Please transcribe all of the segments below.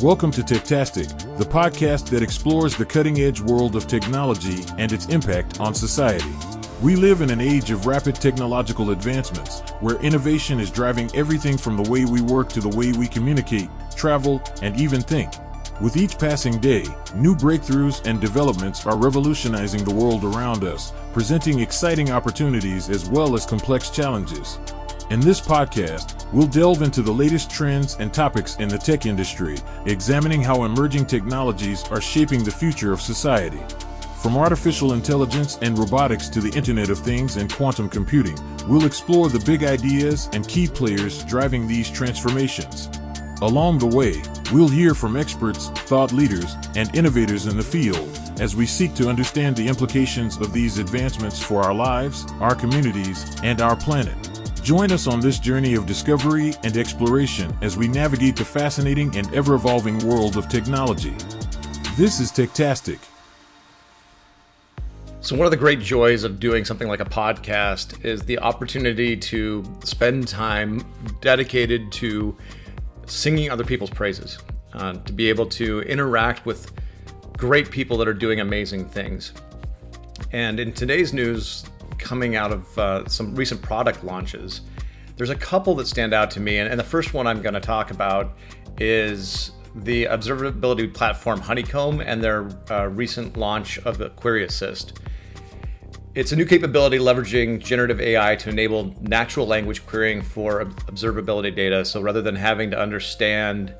Welcome to Techtastic, the podcast that explores the cutting edge world of technology and its impact on society. We live in an age of rapid technological advancements, where innovation is driving everything from the way we work to the way we communicate, travel, and even think. With each passing day, new breakthroughs and developments are revolutionizing the world around us, presenting exciting opportunities as well as complex challenges. In this podcast, we'll delve into the latest trends and topics in the tech industry, examining how emerging technologies are shaping the future of society. From artificial intelligence and robotics to the Internet of Things and quantum computing, we'll explore the big ideas and key players driving these transformations. Along the way, we'll hear from experts, thought leaders, and innovators in the field as we seek to understand the implications of these advancements for our lives, our communities, and our planet. Join us on this journey of discovery and exploration as we navigate the fascinating and ever evolving world of technology. This is Techtastic. So, one of the great joys of doing something like a podcast is the opportunity to spend time dedicated to singing other people's praises, uh, to be able to interact with great people that are doing amazing things. And in today's news, coming out of uh, some recent product launches. There's a couple that stand out to me, and, and the first one I'm going to talk about is the observability platform Honeycomb and their uh, recent launch of the Query Assist. It's a new capability leveraging generative AI to enable natural language querying for observability data. So rather than having to understand,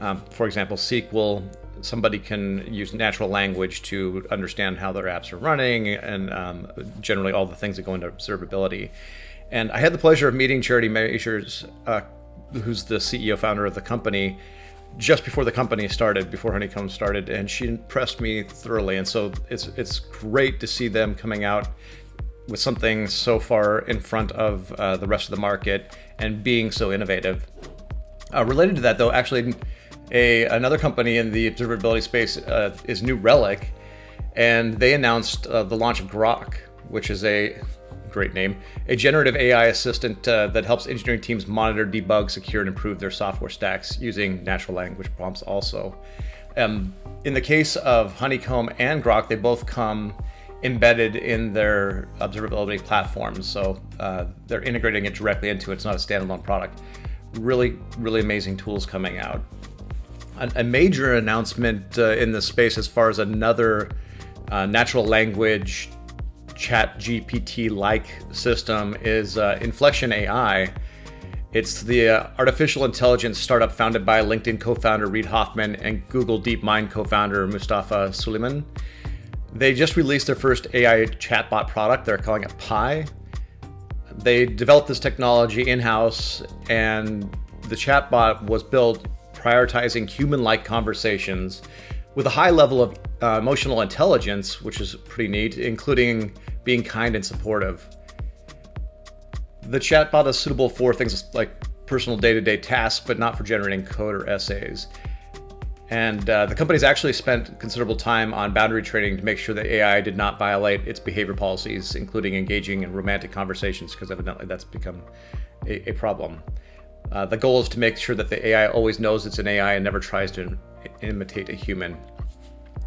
um, for example, SQL somebody can use natural language to understand how their apps are running and um, generally all the things that go into observability. And I had the pleasure of meeting Charity Majors, uh, who's the CEO founder of the company, just before the company started, before Honeycomb started, and she impressed me thoroughly. And so it's it's great to see them coming out with something so far in front of uh, the rest of the market and being so innovative. Uh, related to that, though, actually a another company in the observability space uh, is New Relic, and they announced uh, the launch of Grok, which is a great name, a generative AI assistant uh, that helps engineering teams monitor, debug, secure, and improve their software stacks using natural language prompts. Also, um, in the case of Honeycomb and Grok, they both come embedded in their observability platforms, so uh, they're integrating it directly into it. It's not a standalone product. Really, really amazing tools coming out a, major announcement uh, in the space as far as another uh, natural language chat GPT like system is uh, Inflection AI. It's the uh, artificial intelligence startup founded by LinkedIn co founder Reid Hoffman and Google DeepMind co founder Mustafa Suleyman. They just released their first AI chatbot product. They're calling it Pi. They developed this technology in house, and the chatbot was built prioritizing human like conversations with a high level of uh, emotional intelligence, which is pretty neat, including being kind and supportive. The chatbot is suitable for things like personal day to day tasks, but not for generating code or essays. And uh, the company's actually spent considerable time on boundary training to make sure that AI did not violate its behavior policies, including engaging in romantic conversations, because evidently that's become a, a problem. Uh, the goal is to make sure that the AI always knows it's an AI and never tries to imitate a human.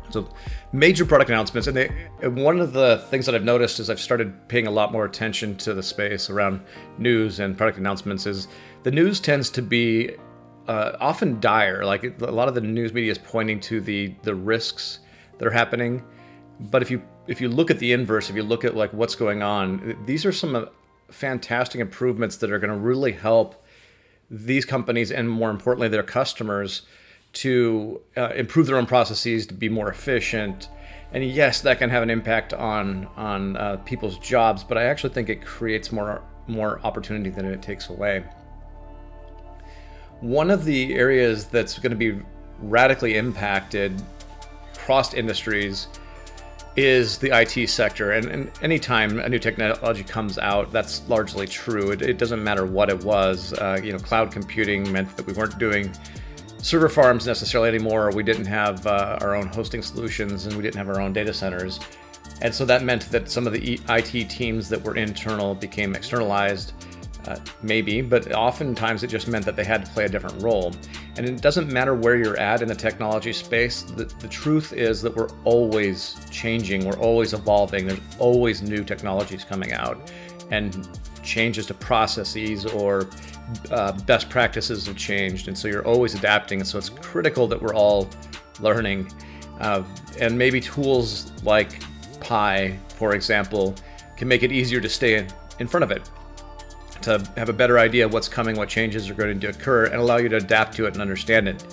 So, major product announcements, and, they, one of the things that I've noticed is I've started paying a lot more attention to the space around news and product announcements. Is the news tends to be uh, often dire. Like a lot of the news media is pointing to the the risks that are happening, but if you if you look at the inverse, if you look at like what's going on, these are some fantastic improvements that are going to really help these companies and more importantly their customers to uh, improve their own processes to be more efficient. And yes that can have an impact on on uh, people's jobs but i actually think it creates more more opportunity than it takes away. One of the areas that's going to be radically impacted across industries is the IT sector. And, and anytime a new technology comes out, that's largely true. It, it doesn't matter what it was. Uh, you know, cloud computing meant that we weren't doing server farms necessarily anymore. We didn't have uh, our own hosting solutions and we didn't have our own data centers. And so that meant that some of the IT teams that were internal became externalized. Uh, maybe, but oftentimes it just meant that they had to play a different role. And it doesn't matter where you're at in the technology space, the, the truth is that we're always changing, we're always evolving, there's always new technologies coming out, and changes to processes or uh, best practices have changed. And so you're always adapting. And so it's critical that we're all learning. Uh, and maybe tools like Pi, for example, can make it easier to stay in, in front of it to have a better idea of what's coming, what changes are going to occur, and allow you to adapt to it and understand it.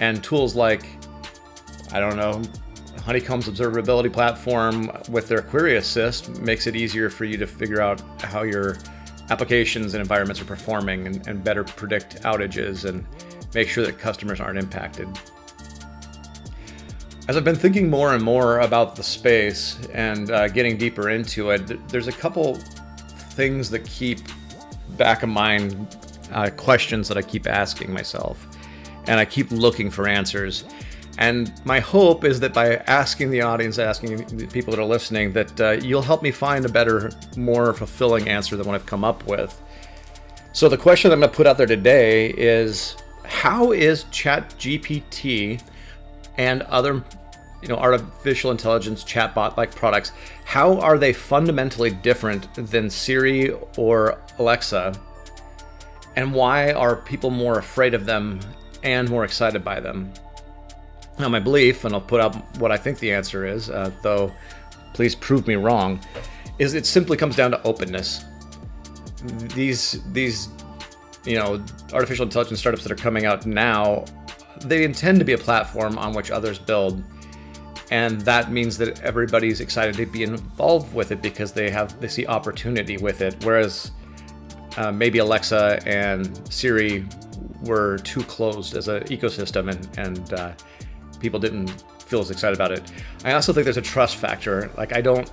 And tools like, I don't know, Honeycomb's observability platform with their Query Assist makes it easier for you to figure out how your applications and environments are performing and, and better predict outages and make sure that customers aren't impacted. As I've been thinking more and more about the space and uh, getting deeper into it, there's a couple things that keep back of mind uh, questions that I keep asking myself, and I keep looking for answers. And my hope is that by asking the audience, asking the people that are listening, that uh, you'll help me find a better, more fulfilling answer than what I've come up with. So the question I'm going to put out there today is, how is ChatGPT and other you know artificial intelligence chatbot like products how are they fundamentally different than siri or alexa? And why are people more afraid of them and more excited by them? Now my belief and i'll put up what i think the answer is uh, though please prove me wrong is it simply comes down to openness. These these you know artificial intelligence startups that are coming out now they intend to be a platform on which others build and that means that everybody's excited to be involved with it because they have they see opportunity with it. Whereas uh, maybe alexa and siri were too closed as an ecosystem and and uh, people didn't feel as excited about it. I also think there's a trust factor. Like i don't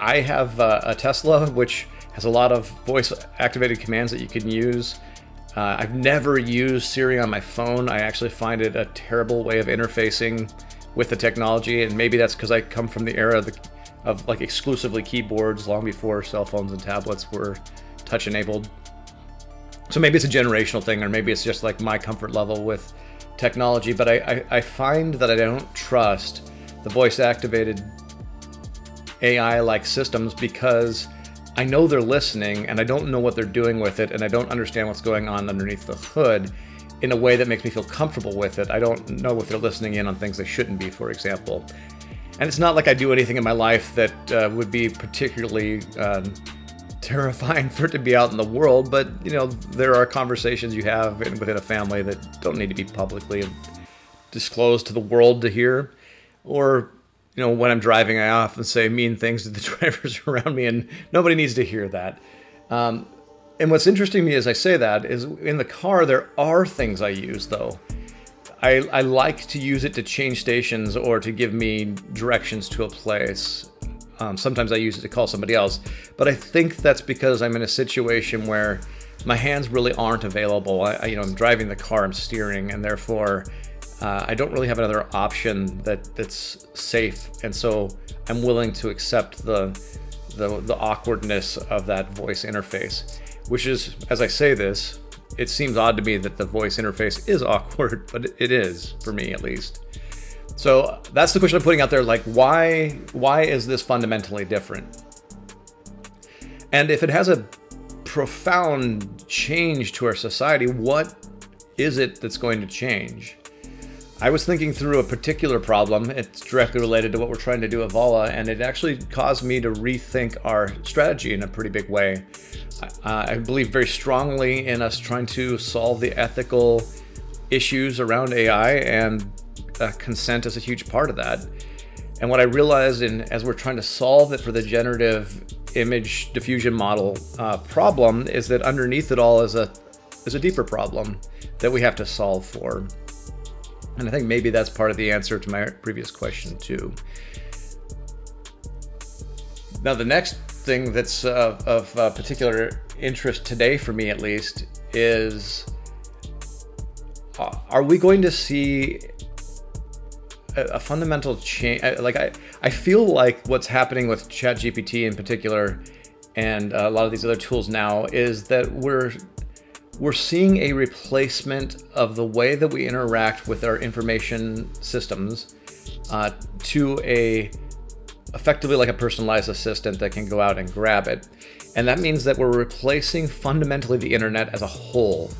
i have a tesla which has a lot of voice activated commands that you can use. Uh, i've never used siri on my phone. I actually find it a terrible way of interfacing with the technology, and maybe that's because I come from the era of, the, of like exclusively keyboards long before cell phones and tablets were touch enabled. So maybe it's a generational thing, or maybe it's just like my comfort level with technology. But I, I, I find that I don't trust the voice activated AI like systems because I know they're listening and I don't know what they're doing with it and I don't understand what's going on underneath the hood in a way that makes me feel comfortable with it. I don't know if they're listening in on things they shouldn't be, for example. And it's not like I do anything in my life that uh, would be particularly um, terrifying for it to be out in the world, but you know, there are conversations you have within a family that don't need to be publicly disclosed to the world to hear. Or, you know, when I'm driving, I often say mean things to the drivers around me, and nobody needs to hear that. Um, and what's interesting to me as I say that is in the car, there are things I use though. I, I like to use it to change stations or to give me directions to a place. Um, sometimes I use it to call somebody else, but I think that's because I'm in a situation where my hands really aren't available. I, you know, I'm driving the car, I'm steering, and therefore uh, I don't really have another option that that's safe, and so I'm willing to accept the the, the awkwardness of that voice interface which is, as I say this, it seems odd to me that the voice interface is awkward, but it is for me at least. So that's the question I'm putting out there. Like, why why is this fundamentally different? And if it has a profound change to our society, what is it that's going to change? I was thinking through a particular problem. It's directly related to what we're trying to do at Vala, and it actually caused me to rethink our strategy in a pretty big way. Uh, I believe very strongly in us trying to solve the ethical issues around AI, and uh, consent is a huge part of that. And what I realized, in as we're trying to solve it for the generative image diffusion model uh, problem, is that underneath it all is a is a deeper problem that we have to solve for. And I think maybe that's part of the answer to my previous question, too. Now, the next thing that's uh, of uh, particular interest today, for me at least, is uh, are we going to see a, fundamental change? Like, I, I feel like what's happening with ChatGPT in particular and a lot of these other tools now is that we're we're seeing a replacement of the way that we interact with our information systems uh, to a effectively like a personalized assistant that can go out and grab it. And that means that we're replacing fundamentally the internet as a whole.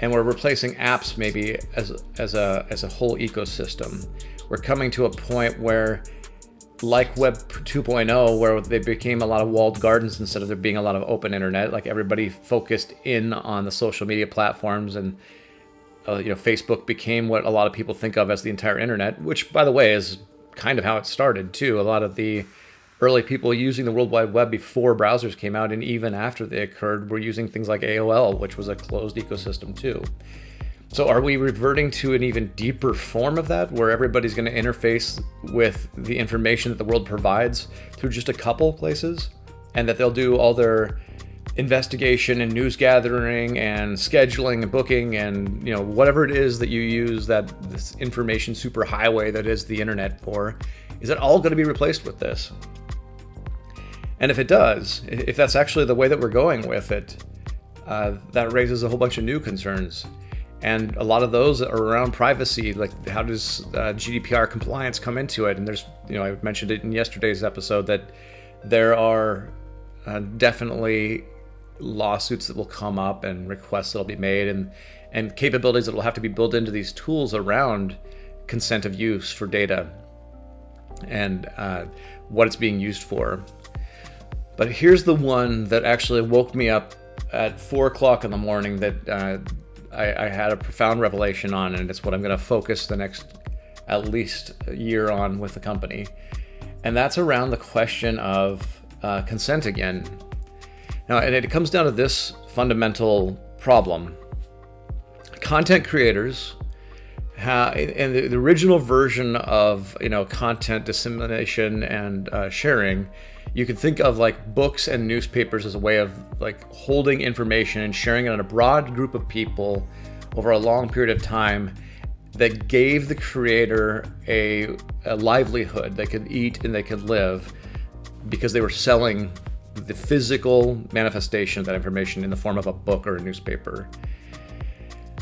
And we're replacing apps maybe as, as, a, as a whole ecosystem. We're coming to a point where like Web 2.0, where they became a lot of walled gardens instead of there being a lot of open internet. Like everybody focused in on the social media platforms, and uh, you know, Facebook became what a lot of people think of as the entire internet. Which, by the way, is kind of how it started too. A lot of the early people using the World Wide Web before browsers came out, and even after they occurred, were using things like AOL, which was a closed ecosystem too. So are we reverting to an even deeper form of that where everybody's going to interface with the information that the world provides through just a couple places? And that they'll do all their investigation and news gathering and scheduling and booking and you know whatever it is that you use that this information superhighway that is the internet for is it all going to be replaced with this? And if it does if that's actually the way that we're going with it uh, that raises a whole bunch of new concerns and a lot of those are around privacy like how does uh, gdpr compliance come into it? And there's you know i mentioned it in yesterday's episode that there are uh, definitely lawsuits that will come up and requests that'll be made and and capabilities that will have to be built into these tools around consent of use for data and uh, what it's being used for. But here's the one that actually woke me up at four o'clock in the morning that uh, I, I had a profound revelation on, and it's what I'm going to focus the next at least year on with the company. And that's around the question of uh, consent again. Now, and it comes down to this fundamental problem content creators have, the, the, original version of you know content dissemination and uh, sharing you can think of like books and newspapers as a way of like holding information and sharing it on a broad group of people over a long period of time that gave the creator a, a livelihood they could eat and they could live because they were selling the physical manifestation of that information in the form of a book or a newspaper.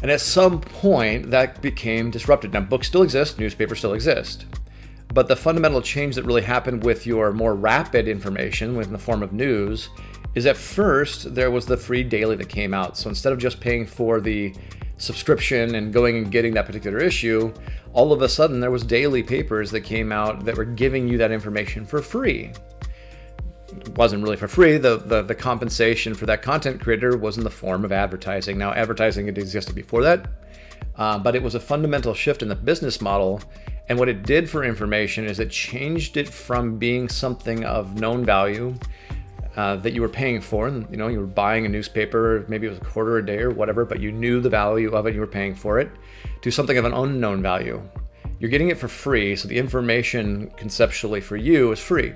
And at some point, that became disrupted. Now, books still exist, newspapers still exist. But the fundamental change that really happened with your more rapid information in the form of news is at first there was the free daily that came out. So instead of just paying for the subscription and going and getting that particular issue, all of a sudden there was daily papers that came out that were giving you that information for free. It wasn't really for free. The, the, the compensation for that content creator was in the form of advertising. Now, advertising had existed before that, uh, but it was a fundamental shift in the business model and what it did for information is it changed it from being something of known value uh, that you were paying for. And, you know, you were buying a newspaper, maybe it was a quarter a day or whatever, but you knew the value of it, you were paying for it, to something of an unknown value. You're getting it for free, so the information conceptually for you is free.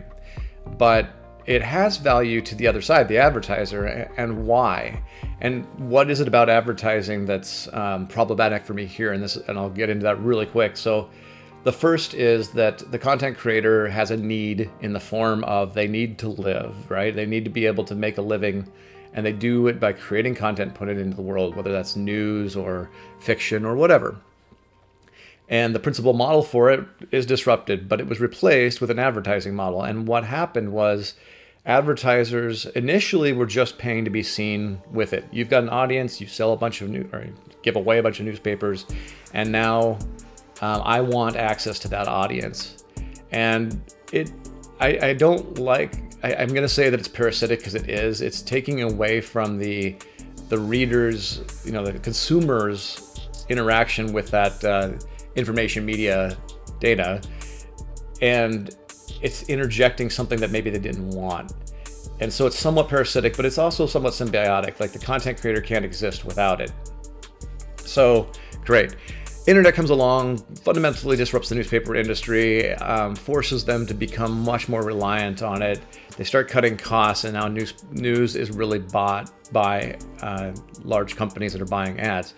But it has value to the other side, the advertiser, and why. And what is it about advertising that's um, problematic for me here? And this, and I'll get into that really quick. So, the first is that the content creator has a need in the form of they need to live, right? They need to be able to make a living, and they do it by creating content, put it into the world, whether that's news or fiction or whatever. And the principal model for it is disrupted, but it was replaced with an advertising model. And what happened was advertisers initially were just paying to be seen with it. You've got an audience, you sell a bunch of new, or give away a bunch of newspapers, and now um, I want access to that audience, and it. I, I don't like. I, am going to say that it's parasitic because it is. It's taking away from the the readers, you know, the consumers' interaction with that uh, information media data, and it's interjecting something that maybe they didn't want. And so it's somewhat parasitic, but it's also somewhat symbiotic. Like the content creator can't exist without it. So great internet comes along, fundamentally disrupts the newspaper industry, um, forces them to become much more reliant on it. They start cutting costs, and now news news is really bought by uh, large companies that are buying ads.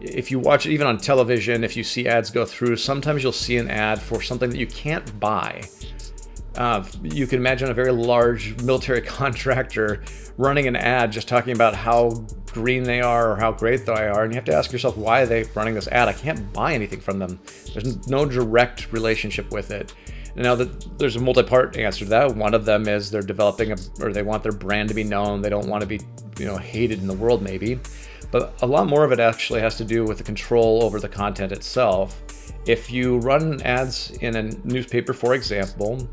If you watch it even on television, if you see ads go through, sometimes you'll see an ad for something that you can't buy. Uh, you can imagine a very large military contractor running an ad just talking about how green they are or how great they are, and you have to ask yourself why are they running this ad? I can't buy anything from them. There's no direct relationship with it. Now that there's a multi-part answer to that. One of them is they're developing a, or they want their brand to be known. They don't want to be, you know, hated in the world maybe. But a lot more of it actually has to do with the control over the content itself. If you run ads in a newspaper, for example,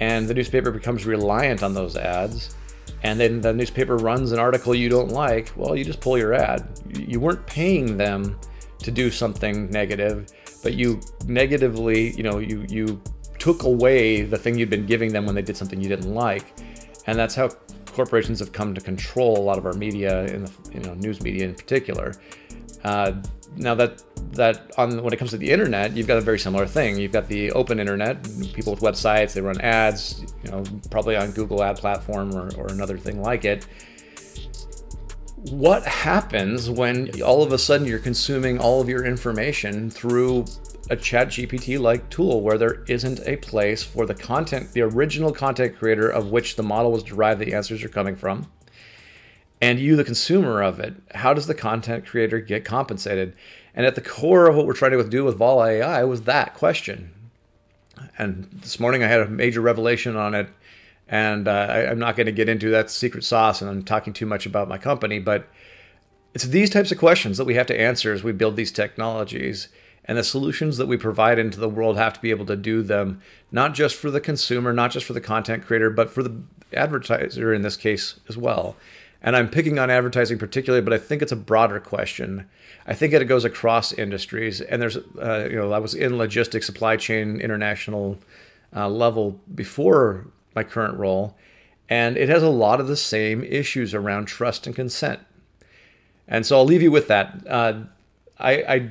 and the newspaper becomes reliant on those ads, and then the newspaper runs an article you don't like, well, you just pull your ad. You weren't paying them to do something negative, but you negatively, you know, you you took away the thing you'd been giving them when they did something you didn't like, and that's how corporations have come to control a lot of our media, in the you know news media in particular. Uh, now that that on when it comes to the internet, you've got a very similar thing. You've got the open internet, people with websites, they run ads, you know, probably on Google Ad Platform or, or another thing like it. What happens when all of a sudden you're consuming all of your information through a chat GPT like tool where there isn't a place for the content, the original content creator of which the model was derived, the answers are coming from, and you, the consumer of it, how does the content creator get compensated? And at the core of what we're trying to do with Vala AI was that question. And this morning I had a major revelation on it. And uh, I, I'm not going to get into that secret sauce, and I'm talking too much about my company, but it's these types of questions that we have to answer as we build these technologies. And the solutions that we provide into the world have to be able to do them, not just for the consumer, not just for the content creator, but for the advertiser in this case as well. And I'm picking on advertising particularly, but I think it's a broader question. I think it goes across industries. And there's, uh, you know, I was in logistics, supply chain, international uh, level before my current role, and it has a lot of the same issues around trust and consent. And so I'll leave you with that. Uh, I, I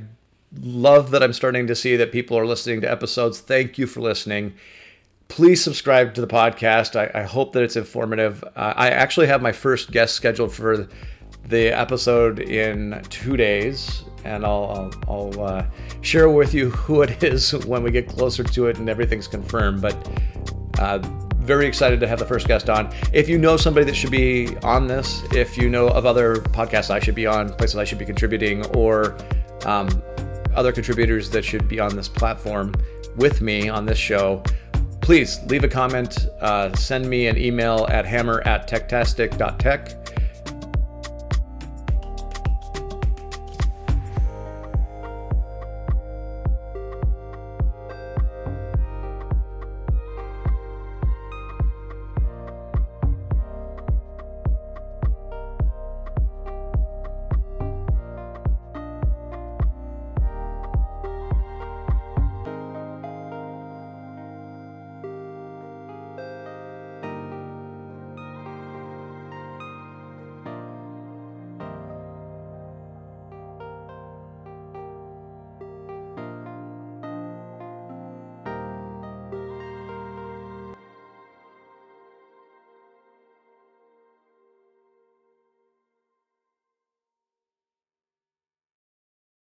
love that I'm starting to see that people are listening to episodes. Thank you for listening please subscribe to the podcast. I, I hope that it's informative. Uh, I actually have my first guest scheduled for the episode in two days, and I'll, I'll, I'll uh, share with you who it is when we get closer to it and everything's confirmed. But uh, very excited to have the first guest on. If you know somebody that should be on this, if you know of other podcasts I should be on, places I should be contributing, or um, other contributors that should be on this platform with me on this show, please leave a comment, uh, send me an email at hammer at techtastic.tech.